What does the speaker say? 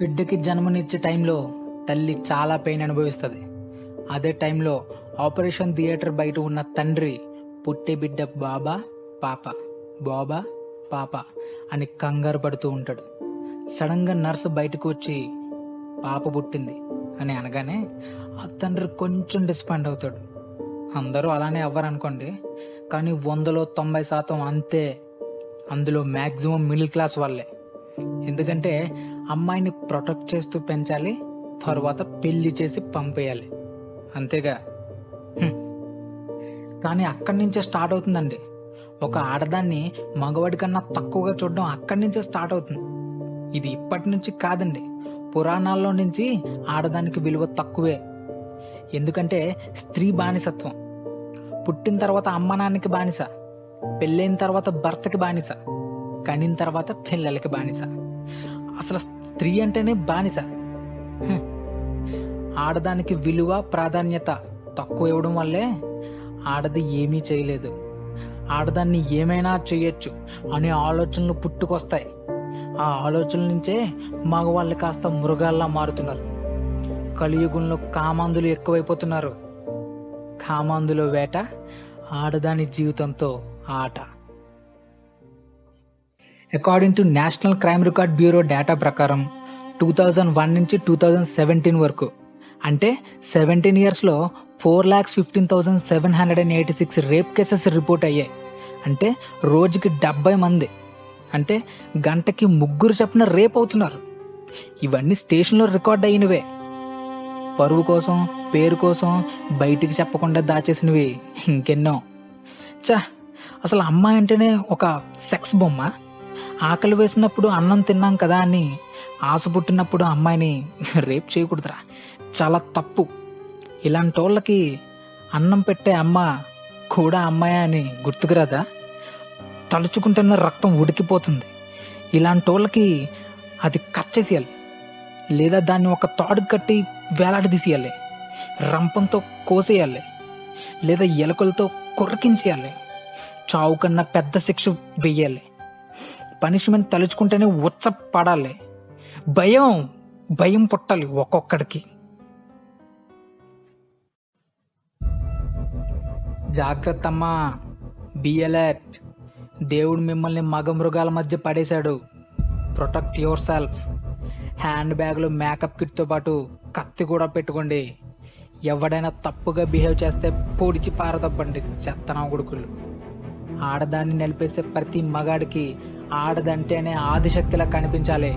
బిడ్డకి జన్మనిచ్చే టైంలో తల్లి చాలా పెయిన్ అనుభవిస్తుంది. అదే టైంలో ఆపరేషన్ థియేటర్ బయట ఉన్న తండ్రి పుట్టే బిడ్డ బాబా పాప బాబా పాప అని కంగారు పడుతూ ఉంటాడు. సడన్గా నర్సు బయటకు వచ్చి పాప పుట్టింది అని అనగానే ఆ తండ్రి కొంచెం డిస్పాండ్ అవుతాడు. అందరూ అలానే అవ్వరనుకోండి కానీ వందలో తొంభై శాతం అంతే. అందులో మ్యాక్సిమం మిడిల్ క్లాస్ వాళ్ళే. ఎందుకంటే అమ్మాయిని ప్రొటెక్ట్ చేస్తూ పెంచాలి తర్వాత పెళ్ళి చేసి పంపేయాలి. అంతేగా? కానీ అక్కడి నుంచే స్టార్ట్ అవుతుందండి. ఒక ఆడదాన్ని మగవాడి కన్నా తక్కువగా చూడడం అక్కడి నుంచే స్టార్ట్ అవుతుంది. ఇది ఇప్పటి నుంచి కాదండి. పురాణాల్లో నుంచి ఆడదానికి విలువ తక్కువే. ఎందుకంటే స్త్రీ బానిసత్వం. పుట్టిన తర్వాత అమ్మ నాన్నకి బానిస. పెళ్ళైన తర్వాత భర్తకి బానిస. కనిన తర్వాత పిల్లలకి బానిస. అసలు స్త్రీ అంటేనే బానిస. ఆడదానికి విలువ ప్రాధాన్యత తక్కువ ఇవ్వడం వల్లే ఆడది ఏమీ చేయలేదు. ఆడదాన్ని ఏమైనా చేయొచ్చు అనే ఆలోచనలు పుట్టుకొస్తాయి. ఆ ఆలోచనల నుంచే మగవాళ్ళు కాస్త మృగాల్లా మారుతున్నారు. కలియుగంలో కామాందులు ఎక్కువైపోతున్నారు. కామాందులో వేట ఆడదాని జీవితంతో ఆట. According to national crime record bureau data ప్రకారం టూ థౌజండ్ వన్ నుంచి టూ థౌజండ్ సెవెంటీన్ వరకు అంటే సెవెంటీన్ ఇయర్స్లో four lakhs fifteen thousand seven hundred and eighty six rape cases report అయ్యాయి. అంటే రోజుకి డెబ్బై మంది అంటే గంటకి ముగ్గురు చెప్పిన రేప్ అవుతున్నారు. ఇవన్నీ స్టేషన్లో రికార్డ్ అయినవే. పరువు కోసం పేరు కోసం బయటికి చెప్పకుండా దాచేసినవి ఇంకెన్నో. చా అసలు అమ్మాయి అంటేనే ఒక సెక్స్ బొమ్మ? ఆకలి వేసినప్పుడు అన్నం తిన్నాం కదా అని ఆశ పుట్టినప్పుడు అమ్మాయిని రేప్ చేయకూడదురా. చాలా తప్పు. ఇలాంటి వాళ్ళకి అన్నం పెట్టే అమ్మ కూడా అమ్మాయి అని గుర్తుకురాదా తలుచుకుంటున్న రక్తం ఉడికిపోతుంది. ఇలాంటి వాళ్ళకి అది కట్ చేసేయాలి లేదా దాన్ని ఒక తాడు కట్టి వేలాడదీసేయాలి రంపంతో కోసేయాలి. లేదా ఎలుకలతో కొరకించేయాలి. చావు కన్నా పెద్ద శిక్ష వెయ్యాలి. పనిష్మెంట్ తలుచుకుంటేనే ఉచ్చపడాలి. భయం భయం పుట్టాలి ఒక్కొక్కడికి. జాగ్రత్త అమ్మా బి అలర్ట్. దేవుడు మిమ్మల్ని మగ మృగాల మధ్య పడేశాడు. Protect your self. హ్యాండ్ బ్యాగ్లో మేకప్ కిట్తో పాటు కత్తి కూడా పెట్టుకోండి. ఎవడైనా తప్పుగా బిహేవ్ చేస్తే పొడిచి పారదబ్బండి చెత్తనా కొడుకులు. ఆడదాన్ని నిలిపేసే ప్రతి మగాడికి ఆడదంటేనే ఆదిశక్తిలా కనిపించాలి.